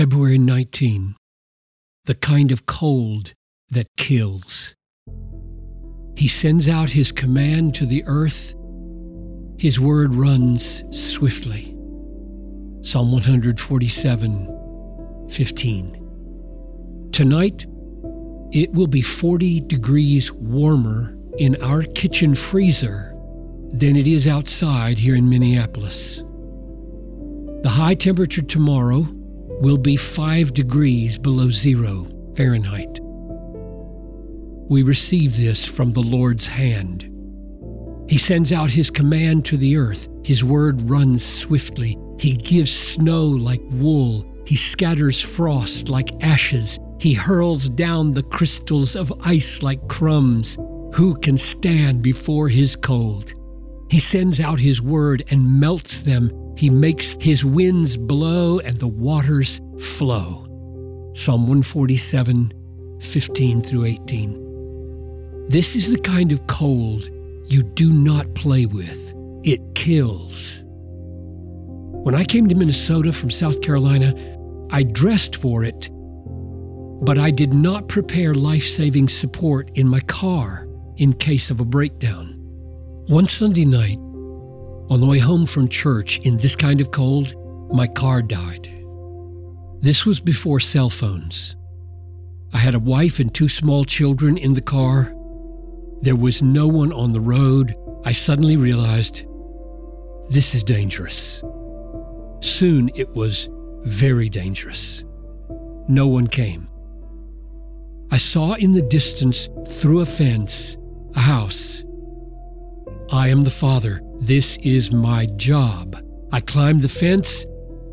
February 19. The kind of cold that kills. He sends out his command to the earth. His word runs swiftly. Psalm 147, 15. Tonight, it will be 40 degrees warmer in our kitchen freezer than it is outside here in Minneapolis. The high temperature tomorrow will be 5 degrees below zero Fahrenheit. We receive this from the Lord's hand. He sends out His command to the earth. His word runs swiftly. He gives snow like wool. He scatters frost like ashes. He hurls down the crystals of ice like crumbs. Who can stand before His cold? He sends out His word and melts them. He makes His winds blow and the waters flow. Psalm 147, 15 through 18. This is the kind of cold you do not play with. It kills. When I came to Minnesota from South Carolina, I dressed for it, but I did not prepare life saving support in my car in case of a breakdown. One Sunday night, on the way home from church in this kind of cold, my car died. This was before cell phones. I had a wife and two small children in the car, there was no one on the road. I suddenly realized this is dangerous. Soon it was very dangerous. No one came. I saw in the distance, through a fence, a house. I am the father. This is my job. I climbed the fence,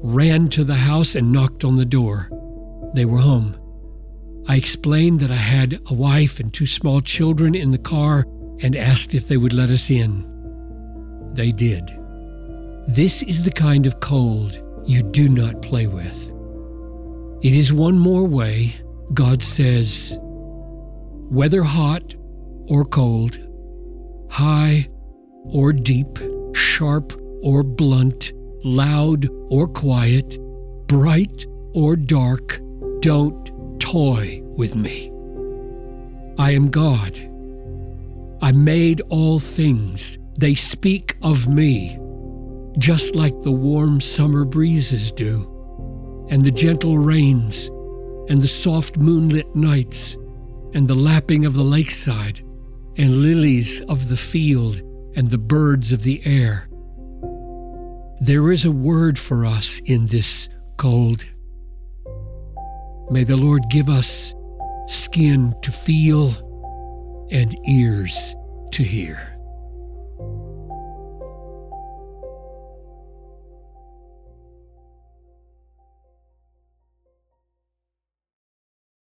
ran to the house, and knocked on the door. They were home. I explained that I had a wife and two small children in the car and asked if they would let us in. They did. This is the kind of cold you do not play with. It is one more way God says, whether hot or cold, high or deep, sharp or blunt, loud or quiet, bright or dark, don't toy with me. I am God. I made all things. They speak of me, just like the warm summer breezes do, and the gentle rains, and the soft moonlit nights, and the lapping of the lakeside, and lilies of the field, and the birds of the air. There is a word for us in this cold May the Lord give us skin to feel and ears to hear.